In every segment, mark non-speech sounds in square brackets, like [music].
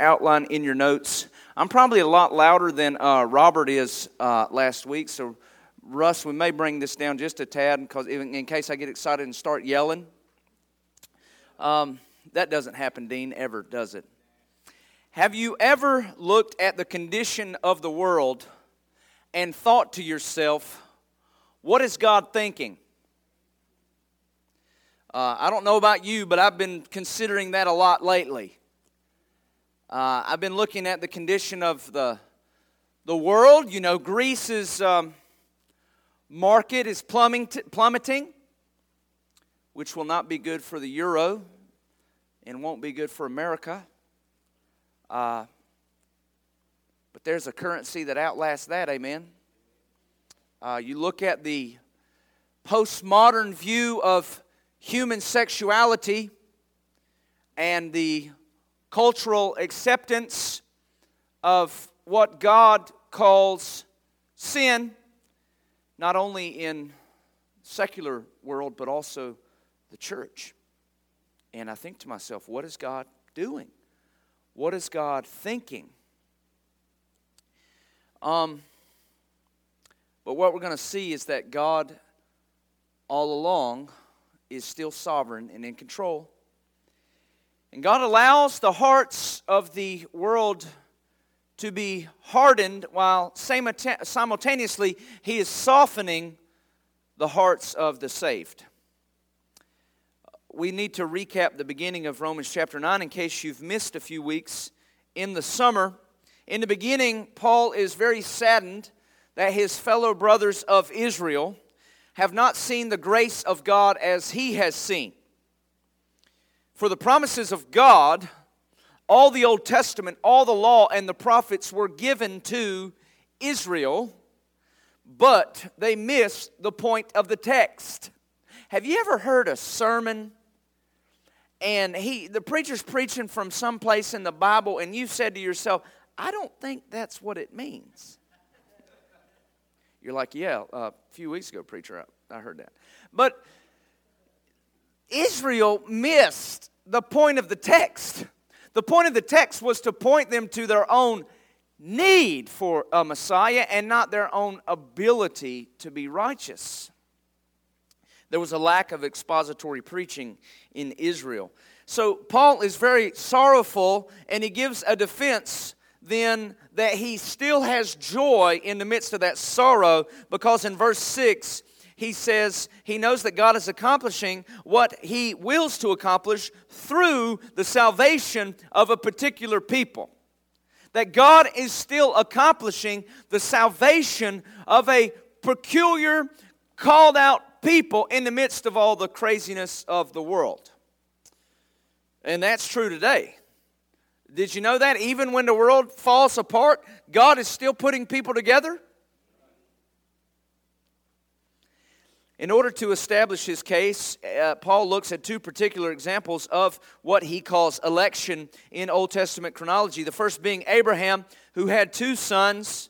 outline in your notes. I'm probably a lot louder than uh, Robert is uh, last week, so Russ, we may bring this down just a tad because in, in case I get excited and start yelling. Um, that doesn't happen, Dean, ever, does it? Have you ever looked at the condition of the world and thought to yourself, what is God thinking? Uh, I don't know about you, but I've been considering that a lot lately. Uh, I've been looking at the condition of the, the world. You know, Greece's um, market is plummeting, which will not be good for the euro and won't be good for America. Uh, but there's a currency that outlasts that, amen. Uh, you look at the postmodern view of human sexuality and the cultural acceptance of what God calls sin, not only in secular world but also the church. And I think to myself, what is God doing? What is God thinking? Um, but what we're going to see is that God, all along, is still sovereign and in control. And God allows the hearts of the world to be hardened while simultaneously He is softening the hearts of the saved. We need to recap the beginning of Romans chapter 9 in case you've missed a few weeks in the summer. In the beginning, Paul is very saddened that his fellow brothers of Israel have not seen the grace of God as he has seen. For the promises of God, all the Old Testament, all the law, and the prophets were given to Israel, but they missed the point of the text. Have you ever heard a sermon and he the preacher's preaching from some place in the Bible and you said to yourself, I don't think that's what it means. You're like, yeah, a few weeks ago, preacher, I, I heard that. But Israel missed the point of the text. The point of the text was to point them to their own need for a Messiah and not their own ability to be righteous. There was a lack of expository preaching in Israel. So Paul is very sorrowful and he gives a defense then that he still has joy in the midst of that sorrow because in verse 6 he says he knows that God is accomplishing what he wills to accomplish through the salvation of a particular people. That God is still accomplishing the salvation of a peculiar, called out people in the midst of all the craziness of the world. And that's true today. Did you know that? Even when the world falls apart, God is still putting people together? In order to establish his case, uh, Paul looks at two particular examples of what he calls election in Old Testament chronology. The first being Abraham, who had two sons.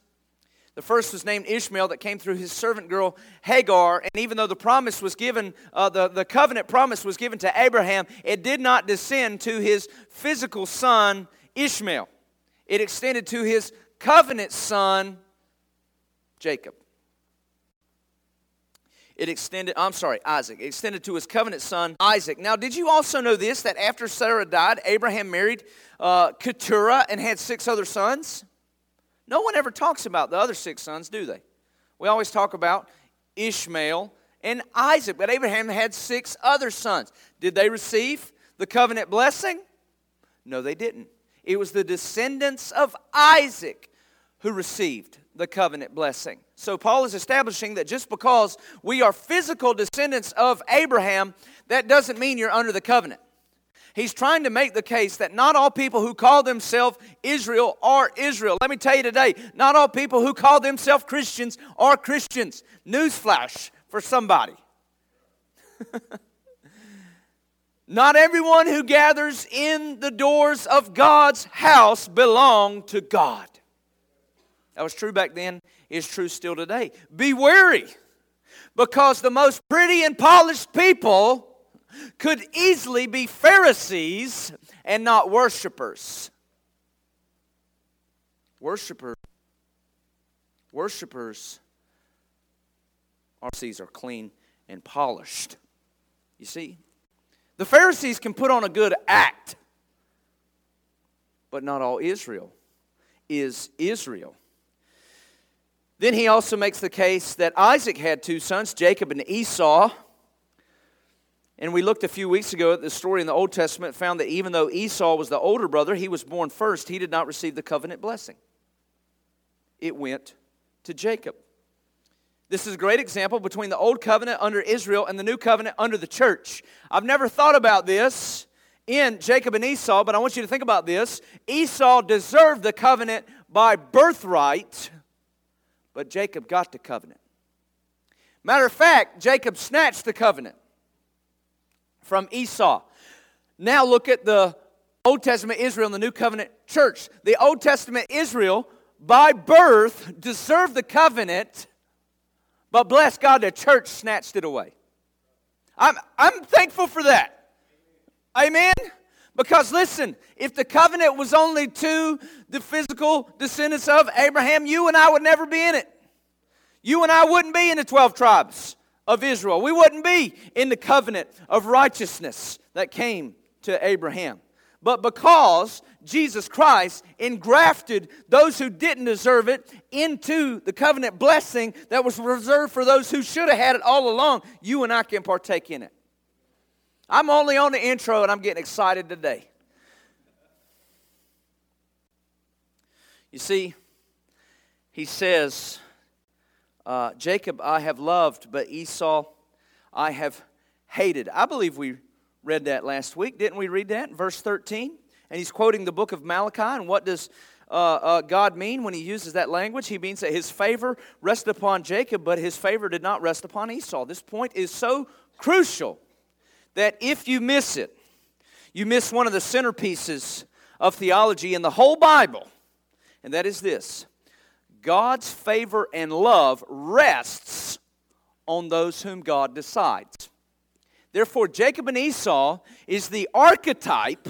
The first was named Ishmael, that came through his servant girl Hagar. And even though the promise was given, uh, the, the covenant promise was given to Abraham, it did not descend to his physical son Ishmael. It extended to his covenant son Jacob. It extended, I'm sorry, Isaac. Extended to his covenant son Isaac. Now, did you also know this that after Sarah died, Abraham married uh, Keturah and had six other sons? No one ever talks about the other six sons, do they? We always talk about Ishmael and Isaac, but Abraham had six other sons. Did they receive the covenant blessing? No, they didn't. It was the descendants of Isaac who received the covenant blessing. So Paul is establishing that just because we are physical descendants of Abraham, that doesn't mean you're under the covenant. He's trying to make the case that not all people who call themselves Israel are Israel. Let me tell you today, not all people who call themselves Christians are Christians. Newsflash for somebody. [laughs] not everyone who gathers in the doors of God's house belong to God. That was true back then, is true still today. Be wary because the most pretty and polished people could easily be Pharisees and not worshipers. Worshippers, worshippers, our seas are clean and polished. You see? The Pharisees can put on a good act, but not all Israel is Israel. Then he also makes the case that Isaac had two sons, Jacob and Esau. And we looked a few weeks ago at the story in the Old Testament, found that even though Esau was the older brother, he was born first, he did not receive the covenant blessing. It went to Jacob. This is a great example between the old covenant under Israel and the new covenant under the church. I've never thought about this in Jacob and Esau, but I want you to think about this. Esau deserved the covenant by birthright but Jacob got the covenant. Matter of fact, Jacob snatched the covenant from Esau. Now look at the Old Testament Israel and the New Covenant church. The Old Testament Israel, by birth, deserved the covenant, but bless God, the church snatched it away. I'm, I'm thankful for that. Amen? Because listen, if the covenant was only to the physical descendants of Abraham, you and I would never be in it. You and I wouldn't be in the 12 tribes of Israel. We wouldn't be in the covenant of righteousness that came to Abraham. But because Jesus Christ engrafted those who didn't deserve it into the covenant blessing that was reserved for those who should have had it all along, you and I can partake in it. I'm only on the intro and I'm getting excited today. You see, he says, uh, Jacob I have loved, but Esau I have hated. I believe we read that last week. Didn't we read that in verse 13? And he's quoting the book of Malachi. And what does uh, uh, God mean when he uses that language? He means that his favor rested upon Jacob, but his favor did not rest upon Esau. This point is so crucial that if you miss it, you miss one of the centerpieces of theology in the whole Bible, and that is this God's favor and love rests on those whom God decides. Therefore, Jacob and Esau is the archetype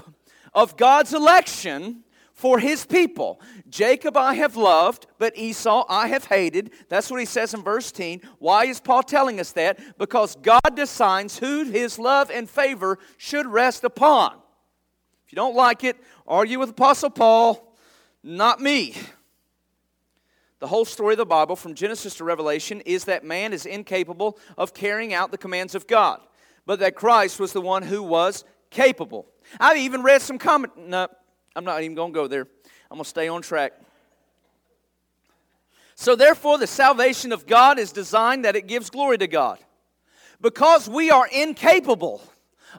of God's election for his people. Jacob I have loved, but Esau I have hated. That's what he says in verse 10. Why is Paul telling us that? Because God decides who his love and favor should rest upon. If you don't like it, argue with Apostle Paul, not me. The whole story of the Bible, from Genesis to Revelation, is that man is incapable of carrying out the commands of God, but that Christ was the one who was capable. I've even read some comment. No, I'm not even going to go there. I'm going to stay on track. So, therefore, the salvation of God is designed that it gives glory to God. Because we are incapable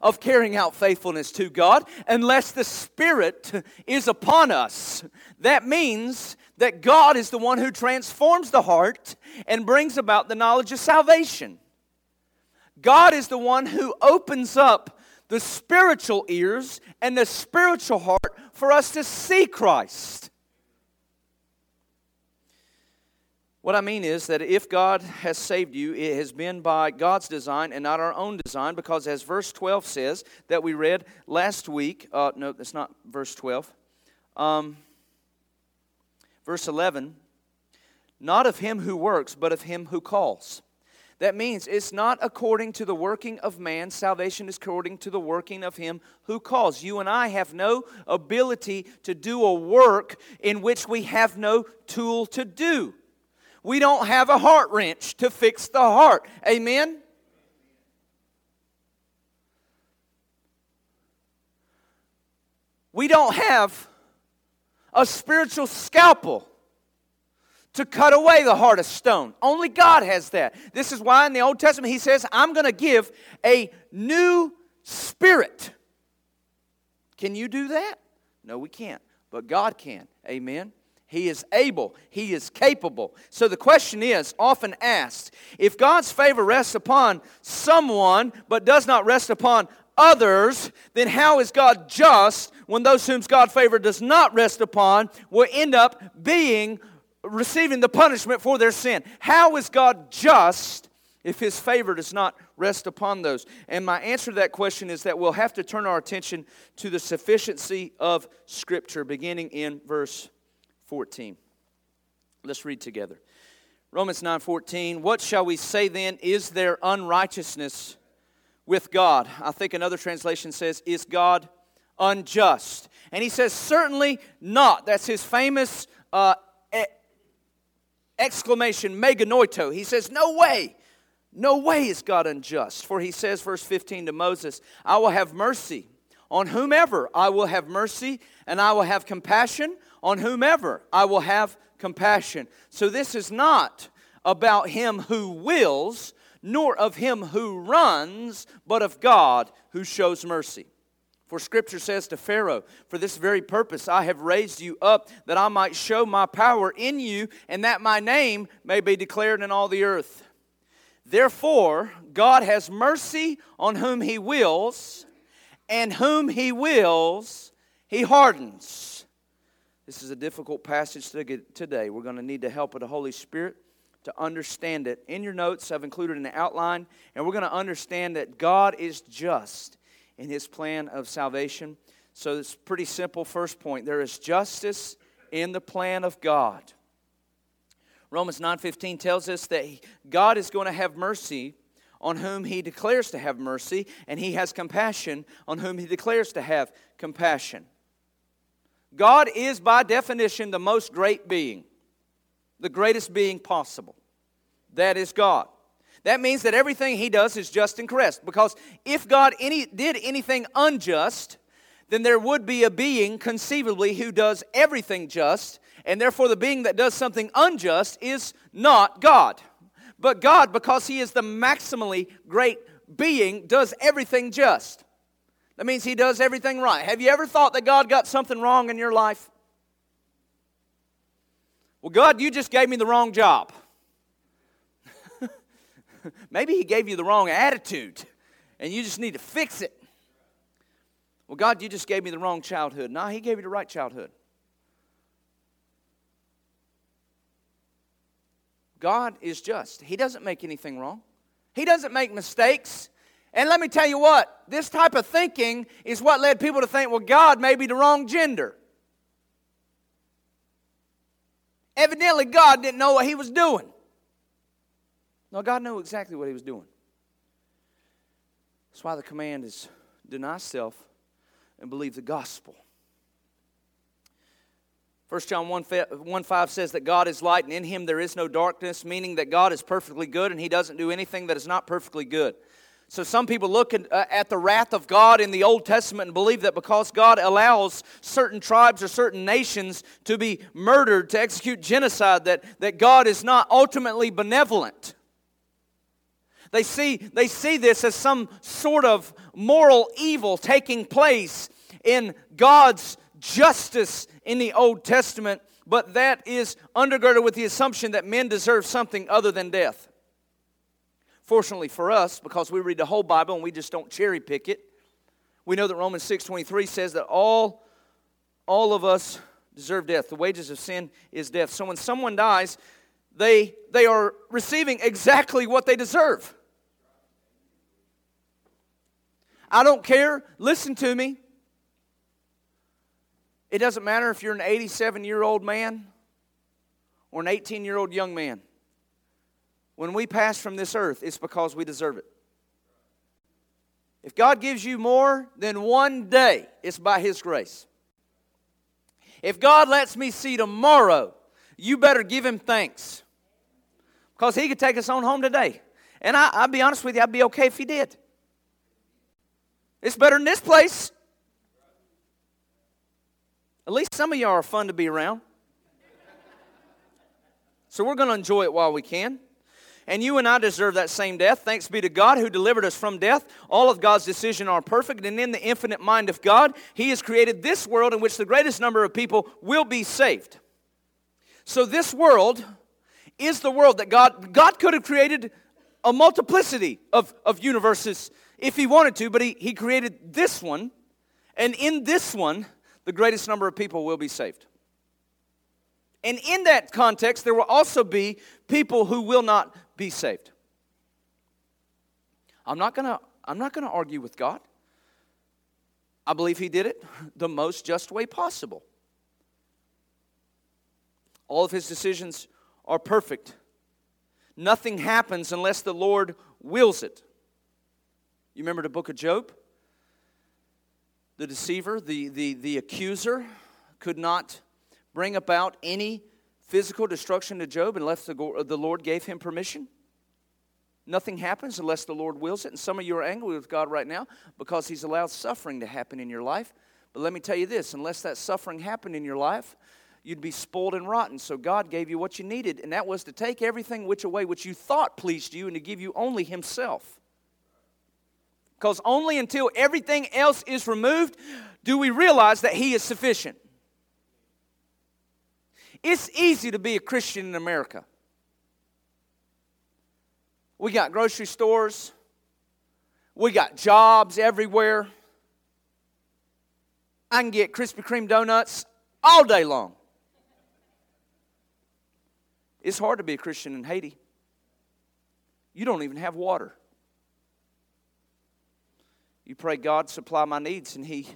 of carrying out faithfulness to God unless the Spirit is upon us. That means that God is the one who transforms the heart and brings about the knowledge of salvation. God is the one who opens up the spiritual ears and the spiritual heart for us to see Christ. What I mean is that if God has saved you, it has been by God's design and not our own design, because as verse 12 says that we read last week, uh, no, that's not verse 12. Um, verse 11, not of him who works, but of him who calls. That means it's not according to the working of man. Salvation is according to the working of him who calls. You and I have no ability to do a work in which we have no tool to do. We don't have a heart wrench to fix the heart. Amen? We don't have a spiritual scalpel to cut away the heart of stone. Only God has that. This is why in the Old Testament he says, I'm going to give a new spirit. Can you do that? No, we can't. But God can. Amen. He is able, He is capable. So the question is often asked if God's favor rests upon someone but does not rest upon others, then how is God just when those whom God favor does not rest upon will end up being receiving the punishment for their sin. How is God just if his favor does not rest upon those? And my answer to that question is that we'll have to turn our attention to the sufficiency of Scripture, beginning in verse 14. Let's read together. Romans 9 14. What shall we say then? Is there unrighteousness with God? I think another translation says, Is God unjust? And he says, Certainly not. That's his famous uh, exclamation, me genoito. He says, No way. No way is God unjust. For he says, verse 15 to Moses, I will have mercy on whomever I will have mercy, and I will have compassion on whomever I will have compassion. So this is not about him who wills, nor of him who runs, but of God who shows mercy. For scripture says to Pharaoh, For this very purpose I have raised you up, that I might show my power in you, and that my name may be declared in all the earth. Therefore, God has mercy on whom he wills, and whom he wills, he hardens. This is a difficult passage to get today. We're going to need the help of the Holy Spirit to understand it. In your notes, I've included an outline, and we're going to understand that God is just in his plan of salvation. So it's pretty simple first point. There is justice in the plan of God. Romans 9:15 tells us that God is going to have mercy on whom he declares to have mercy and he has compassion on whom he declares to have compassion. God is by definition the most great being, the greatest being possible. That is God. That means that everything he does is just and correct. Because if God any, did anything unjust, then there would be a being conceivably who does everything just, and therefore the being that does something unjust is not God. But God, because he is the maximally great being, does everything just. That means he does everything right. Have you ever thought that God got something wrong in your life? Well, God, you just gave me the wrong job. [laughs] Maybe He gave you the wrong attitude and you just need to fix it. Well, God, you just gave me the wrong childhood. No, He gave you the right childhood. God is just. He doesn't make anything wrong, He doesn't make mistakes. And let me tell you what, this type of thinking is what led people to think, well, God may be the wrong gender. Evidently, God didn't know what He was doing. No, God knew exactly what he was doing. That's why the command is deny self and believe the gospel. 1 John 1, 1 5 says that God is light and in him there is no darkness, meaning that God is perfectly good and he doesn't do anything that is not perfectly good. So some people look uh, at the wrath of God in the Old Testament and believe that because God allows certain tribes or certain nations to be murdered, to execute genocide, that, that God is not ultimately benevolent. They see, they see this as some sort of moral evil taking place in God's justice in the Old Testament, but that is undergirded with the assumption that men deserve something other than death. Fortunately for us, because we read the whole Bible and we just don't cherry pick it, we know that Romans 6:23 says that all all of us deserve death. The wages of sin is death. So when someone dies, they they are receiving exactly what they deserve. I don't care. Listen to me. It doesn't matter if you're an 87 year old man or an 18 year old young man. When we pass from this earth, it's because we deserve it. If God gives you more than one day, it's by His grace. If God lets me see tomorrow, you better give Him thanks. Because He could take us on home today. And I, will be honest with you, I'd be okay if He did. It's better than this place. At least some of y'all are fun to be around. So we're going to enjoy it while we can. And you and I deserve that same death. Thanks be to God who delivered us from death. All of God's decisions are perfect, and in the infinite mind of God, He has created this world in which the greatest number of people will be saved. So this world is the world that God God could have created a multiplicity of, of universes if he wanted to, but he, he created this one, and in this one, the greatest number of people will be saved. And in that context, there will also be people who will not be saved. I'm not gonna, I'm not gonna argue with God. I believe he did it [laughs] the most just way possible. All of his decisions are perfect. Nothing happens unless the Lord wills it. You remember the book of Job? The deceiver, the, the, the accuser, could not bring about any physical destruction to Job unless the, the Lord gave him permission. Nothing happens unless the Lord wills it. And some of you are angry with God right now because He's allowed suffering to happen in your life. But let me tell you this unless that suffering happened in your life, you'd be spoiled and rotten. So God gave you what you needed, and that was to take everything which away which you thought pleased you and to give you only Himself. Because only until everything else is removed do we realize that He is sufficient. It's easy to be a Christian in America. We got grocery stores, we got jobs everywhere. I can get Krispy Kreme donuts all day long. It's hard to be a Christian in Haiti. You don't even have water. You pray, God, supply my needs, and He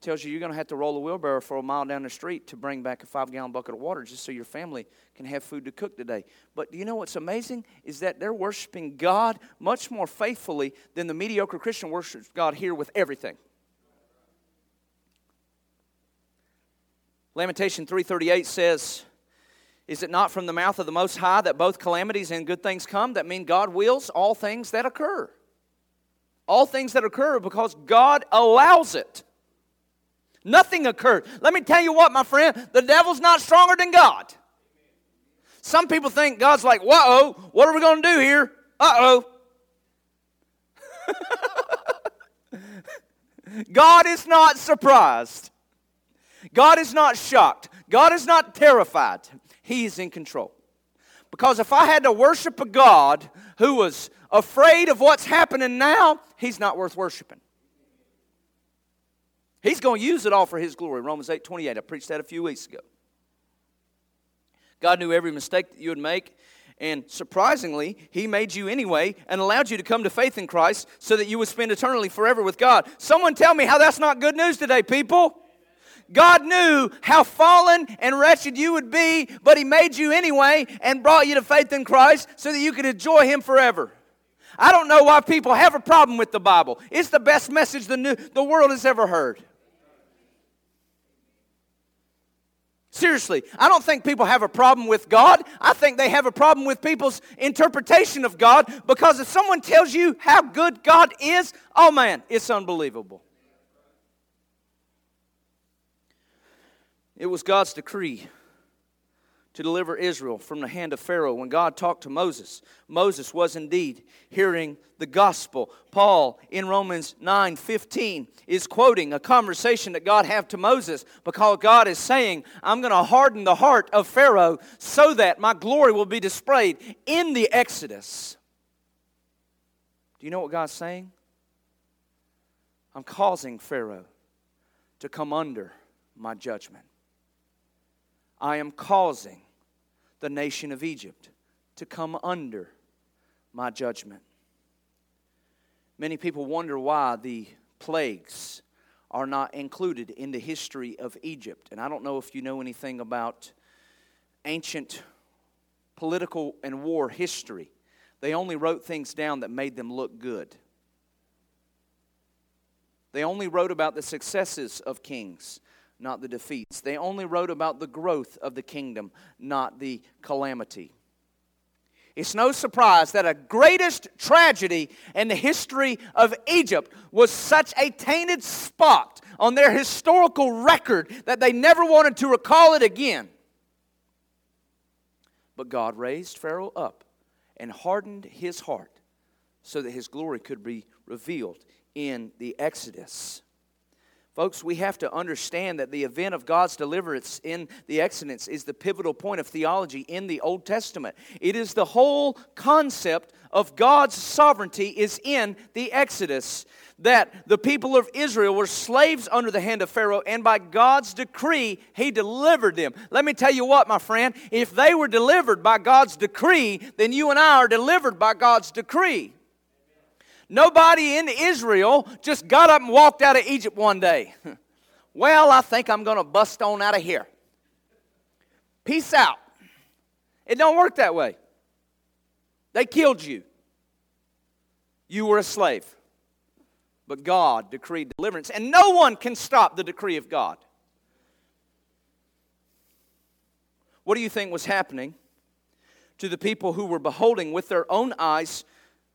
tells you you're going to have to roll a wheelbarrow for a mile down the street to bring back a five gallon bucket of water just so your family can have food to cook today. But do you know what's amazing? Is that they're worshiping God much more faithfully than the mediocre Christian worships God here with everything. Lamentation 338 says, Is it not from the mouth of the Most High that both calamities and good things come? That mean God wills all things that occur. All things that occur because God allows it. Nothing occurred. Let me tell you what, my friend, the devil's not stronger than God. Some people think God's like, whoa, what are we going to do here? Uh oh. [laughs] God is not surprised. God is not shocked. God is not terrified. He is in control. Because if I had to worship a God who was afraid of what's happening now, he's not worth worshiping. He's going to use it all for His glory. Romans 8 28. I preached that a few weeks ago. God knew every mistake that you would make, and surprisingly, He made you anyway and allowed you to come to faith in Christ so that you would spend eternally forever with God. Someone tell me how that's not good news today, people. God knew how fallen and wretched you would be, but He made you anyway and brought you to faith in Christ so that you could enjoy Him forever. I don't know why people have a problem with the Bible. It's the best message the, new, the world has ever heard. Seriously, I don't think people have a problem with God. I think they have a problem with people's interpretation of God because if someone tells you how good God is, oh man, it's unbelievable. It was God's decree to deliver Israel from the hand of Pharaoh. When God talked to Moses, Moses was indeed hearing the gospel. Paul in Romans 9 15 is quoting a conversation that God had to Moses because God is saying, I'm going to harden the heart of Pharaoh so that my glory will be displayed in the Exodus. Do you know what God's saying? I'm causing Pharaoh to come under my judgment. I am causing the nation of Egypt to come under my judgment. Many people wonder why the plagues are not included in the history of Egypt. And I don't know if you know anything about ancient political and war history. They only wrote things down that made them look good. They only wrote about the successes of kings not the defeats. They only wrote about the growth of the kingdom, not the calamity. It's no surprise that a greatest tragedy in the history of Egypt was such a tainted spot on their historical record that they never wanted to recall it again. But God raised Pharaoh up and hardened his heart so that his glory could be revealed in the Exodus. Folks, we have to understand that the event of God's deliverance in the Exodus is the pivotal point of theology in the Old Testament. It is the whole concept of God's sovereignty is in the Exodus. That the people of Israel were slaves under the hand of Pharaoh, and by God's decree, He delivered them. Let me tell you what, my friend, if they were delivered by God's decree, then you and I are delivered by God's decree. Nobody in Israel just got up and walked out of Egypt one day. [laughs] well, I think I'm going to bust on out of here. Peace out. It don't work that way. They killed you. You were a slave. But God decreed deliverance, and no one can stop the decree of God. What do you think was happening to the people who were beholding with their own eyes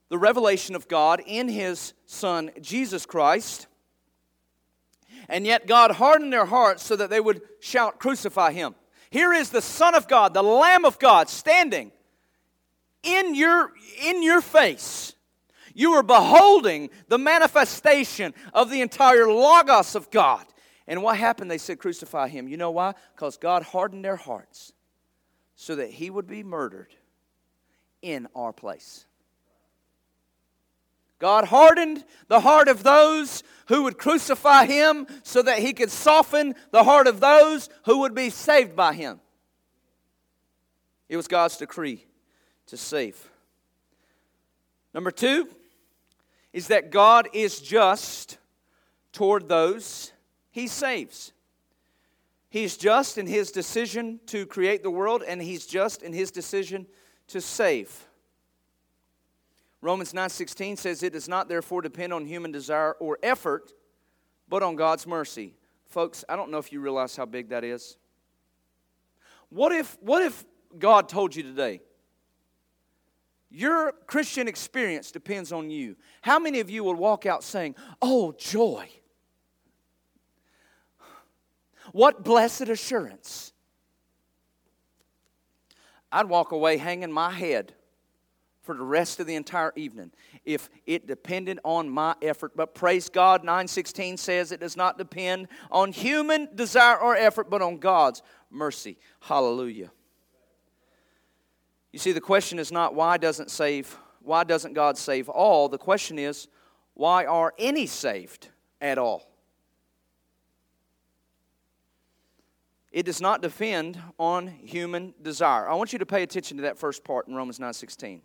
the revelation of God in His Son, Jesus Christ? And yet God hardened their hearts so that they would shout, Crucify Him. Here is the Son of God, the Lamb of God, standing in your, in your face. You are beholding the manifestation of the entire Logos of God. And what happened? They said, Crucify him. You know why? Because God hardened their hearts so that he would be murdered in our place. God hardened the heart of those who would crucify him so that he could soften the heart of those who would be saved by him. It was God's decree to save. Number two is that God is just toward those he saves. He's just in his decision to create the world, and he's just in his decision to save. Romans 9:16 says it does not therefore depend on human desire or effort, but on God's mercy. Folks, I don't know if you realize how big that is. What if what if God told you today, your Christian experience depends on you. How many of you would walk out saying, Oh, joy? What blessed assurance? I'd walk away hanging my head for the rest of the entire evening if it depended on my effort. But praise god 916 says it does not depend on human desire or effort but on god's mercy. Hallelujah. You see the question is not why doesn't save why doesn't god save all? The question is why are any saved at all? It does not depend on human desire. I want you to pay attention to that first part in romans 916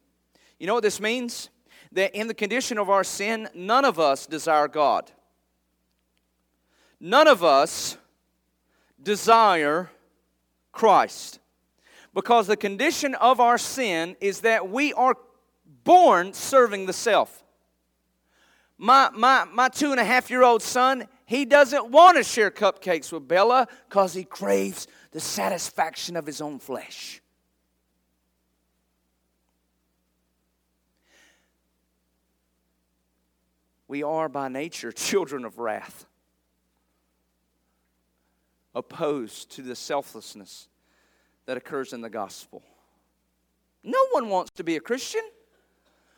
you know what this means? That in the condition of our sin, none of us desire God. None of us desire Christ. Because the condition of our sin is that we are born serving the self. My, my, my two and a half year old son, he doesn't want to share cupcakes with Bella because he craves the satisfaction of his own flesh. We are by nature [laughs] children of wrath, opposed to the selflessness that occurs in the gospel. No one wants to be a Christian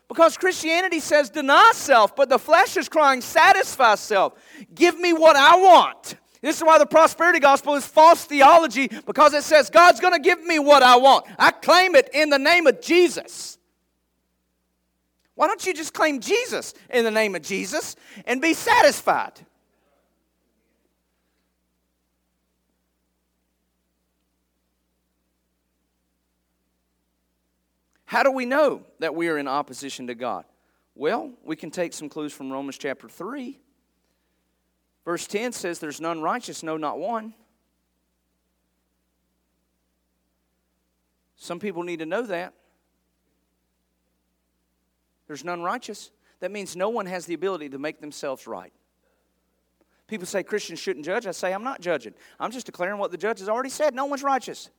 because Christianity says deny self, but the flesh is crying satisfy self. Give me what I want. This is why the prosperity gospel is false theology because it says God's going to give me what I want. I claim it in the name of Jesus. Why don't you just claim Jesus in the name of Jesus and be satisfied? How do we know that we are in opposition to God? Well, we can take some clues from Romans chapter 3. Verse 10 says, There's none righteous, no, not one. Some people need to know that. There's none righteous. That means no one has the ability to make themselves right. People say Christians shouldn't judge. I say, I'm not judging. I'm just declaring what the judge has already said. No one's righteous.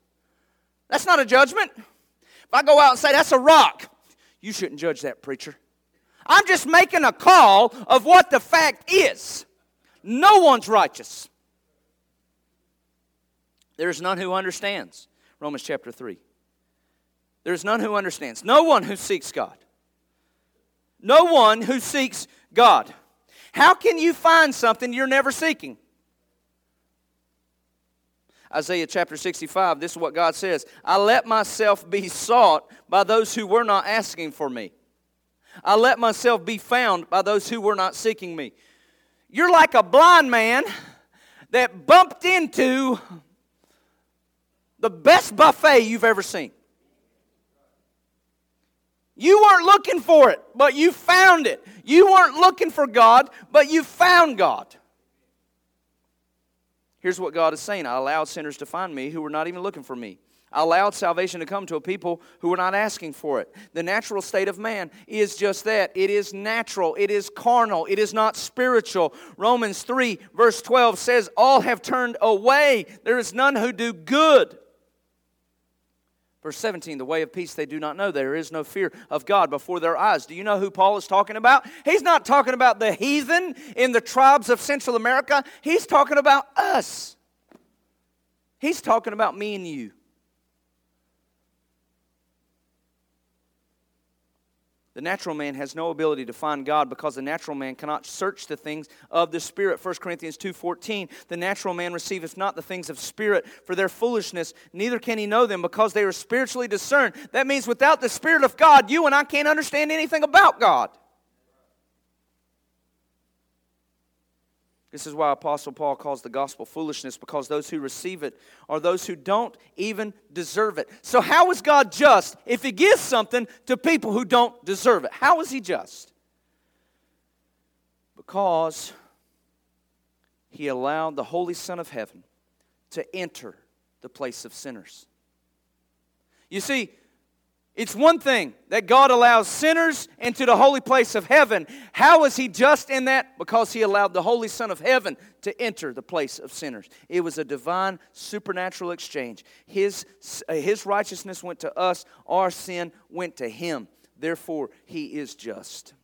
That's not a judgment. If I go out and say, that's a rock, you shouldn't judge that, preacher. I'm just making a call of what the fact is. No one's righteous. There's none who understands. Romans chapter 3. There's none who understands. No one who seeks God. No one who seeks God. How can you find something you're never seeking? Isaiah chapter 65, this is what God says I let myself be sought by those who were not asking for me. I let myself be found by those who were not seeking me. You're like a blind man that bumped into the best buffet you've ever seen. You weren't looking for it, but you found it. You weren't looking for God, but you found God. Here's what God is saying I allowed sinners to find me who were not even looking for me. I allowed salvation to come to a people who were not asking for it. The natural state of man is just that it is natural, it is carnal, it is not spiritual. Romans 3, verse 12 says, All have turned away, there is none who do good. Verse 17, the way of peace they do not know. There is no fear of God before their eyes. Do you know who Paul is talking about? He's not talking about the heathen in the tribes of Central America, he's talking about us. He's talking about me and you. The natural man has no ability to find God because the natural man cannot search the things of the spirit. 1 Corinthians 2:14 The natural man receiveth not the things of spirit for their foolishness neither can he know them because they are spiritually discerned. That means without the spirit of God you and I can't understand anything about God. This is why Apostle Paul calls the gospel foolishness because those who receive it are those who don't even deserve it. So, how is God just if He gives something to people who don't deserve it? How is He just? Because He allowed the Holy Son of Heaven to enter the place of sinners. You see, it's one thing that God allows sinners into the holy place of heaven. How is He just in that? Because He allowed the Holy Son of Heaven to enter the place of sinners. It was a divine, supernatural exchange. His, uh, his righteousness went to us, our sin went to Him. Therefore, He is just.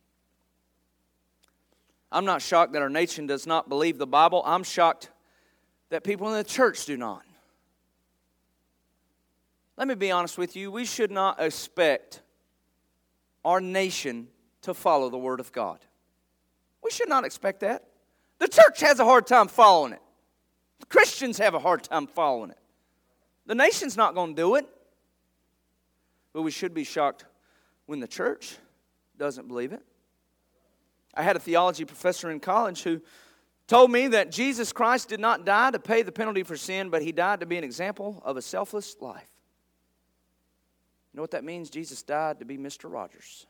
I'm not shocked that our nation does not believe the Bible. I'm shocked that people in the church do not. Let me be honest with you. We should not expect our nation to follow the Word of God. We should not expect that. The church has a hard time following it, the Christians have a hard time following it. The nation's not going to do it. But we should be shocked when the church doesn't believe it. I had a theology professor in college who told me that Jesus Christ did not die to pay the penalty for sin, but he died to be an example of a selfless life. You know what that means? Jesus died to be Mr. Rogers,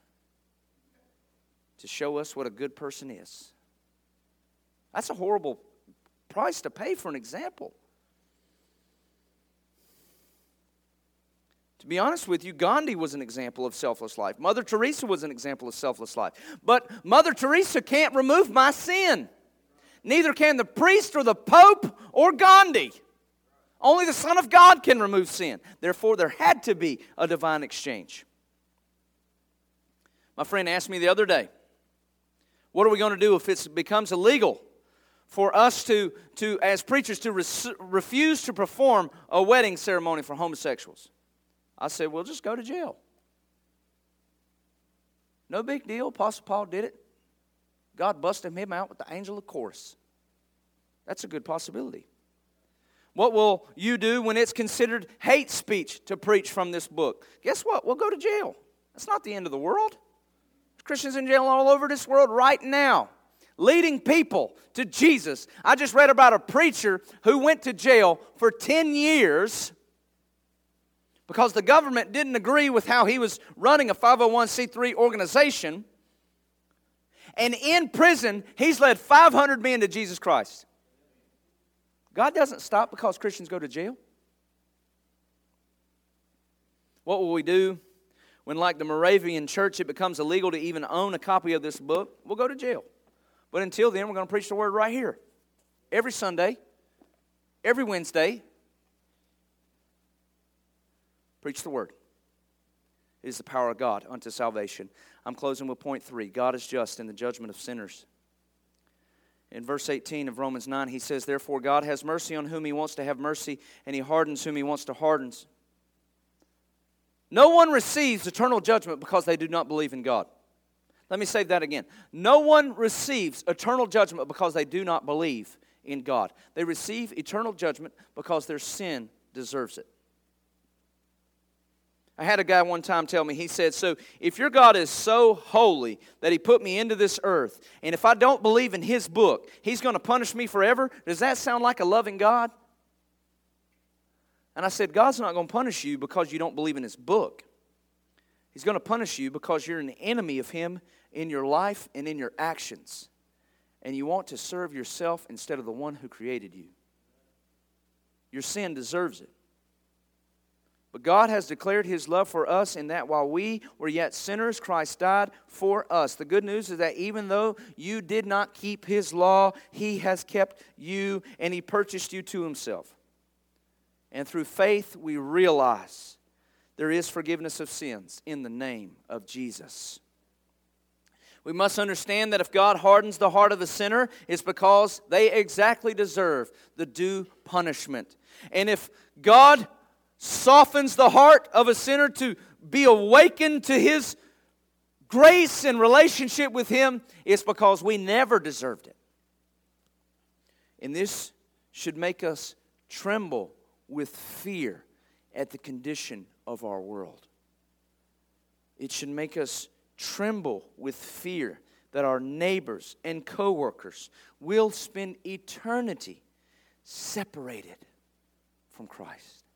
to show us what a good person is. That's a horrible price to pay for an example. To be honest with you, Gandhi was an example of selfless life. Mother Teresa was an example of selfless life. But Mother Teresa can't remove my sin. Neither can the priest or the pope or Gandhi. Only the Son of God can remove sin. Therefore, there had to be a divine exchange. My friend asked me the other day, what are we going to do if it becomes illegal for us to, to as preachers, to res- refuse to perform a wedding ceremony for homosexuals? I said, well, just go to jail. No big deal. Apostle Paul did it. God busted him out with the angel of course. That's a good possibility. What will you do when it's considered hate speech to preach from this book? Guess what? We'll go to jail. That's not the end of the world. There's Christians in jail all over this world right now, leading people to Jesus. I just read about a preacher who went to jail for 10 years because the government didn't agree with how he was running a 501c3 organization. And in prison, he's led 500 men to Jesus Christ. God doesn't stop because Christians go to jail. What will we do when, like the Moravian church, it becomes illegal to even own a copy of this book? We'll go to jail. But until then, we're going to preach the word right here. Every Sunday, every Wednesday. Preach the word. It is the power of God unto salvation. I'm closing with point three God is just in the judgment of sinners. In verse 18 of Romans 9, he says, Therefore, God has mercy on whom he wants to have mercy, and he hardens whom he wants to harden. No one receives eternal judgment because they do not believe in God. Let me say that again. No one receives eternal judgment because they do not believe in God. They receive eternal judgment because their sin deserves it. I had a guy one time tell me, he said, So if your God is so holy that he put me into this earth, and if I don't believe in his book, he's going to punish me forever, does that sound like a loving God? And I said, God's not going to punish you because you don't believe in his book. He's going to punish you because you're an enemy of him in your life and in your actions. And you want to serve yourself instead of the one who created you. Your sin deserves it. But God has declared his love for us in that while we were yet sinners, Christ died for us. The good news is that even though you did not keep his law, he has kept you and he purchased you to himself. And through faith, we realize there is forgiveness of sins in the name of Jesus. We must understand that if God hardens the heart of a sinner, it's because they exactly deserve the due punishment. And if God softens the heart of a sinner to be awakened to his grace and relationship with him, it's because we never deserved it. And this should make us tremble with fear at the condition of our world. It should make us tremble with fear that our neighbors and coworkers will spend eternity separated from Christ.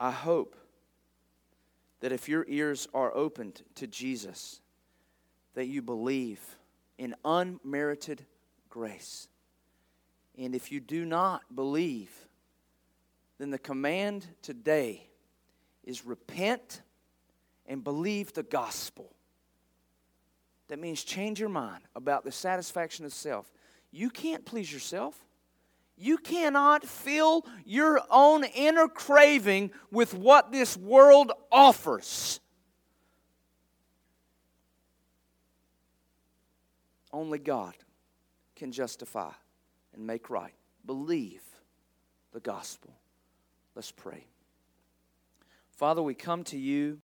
I hope that if your ears are opened to Jesus, that you believe in unmerited grace. And if you do not believe, then the command today is repent and believe the gospel. That means change your mind about the satisfaction of self. You can't please yourself. You cannot fill your own inner craving with what this world offers. Only God can justify and make right. Believe the gospel. Let's pray. Father, we come to you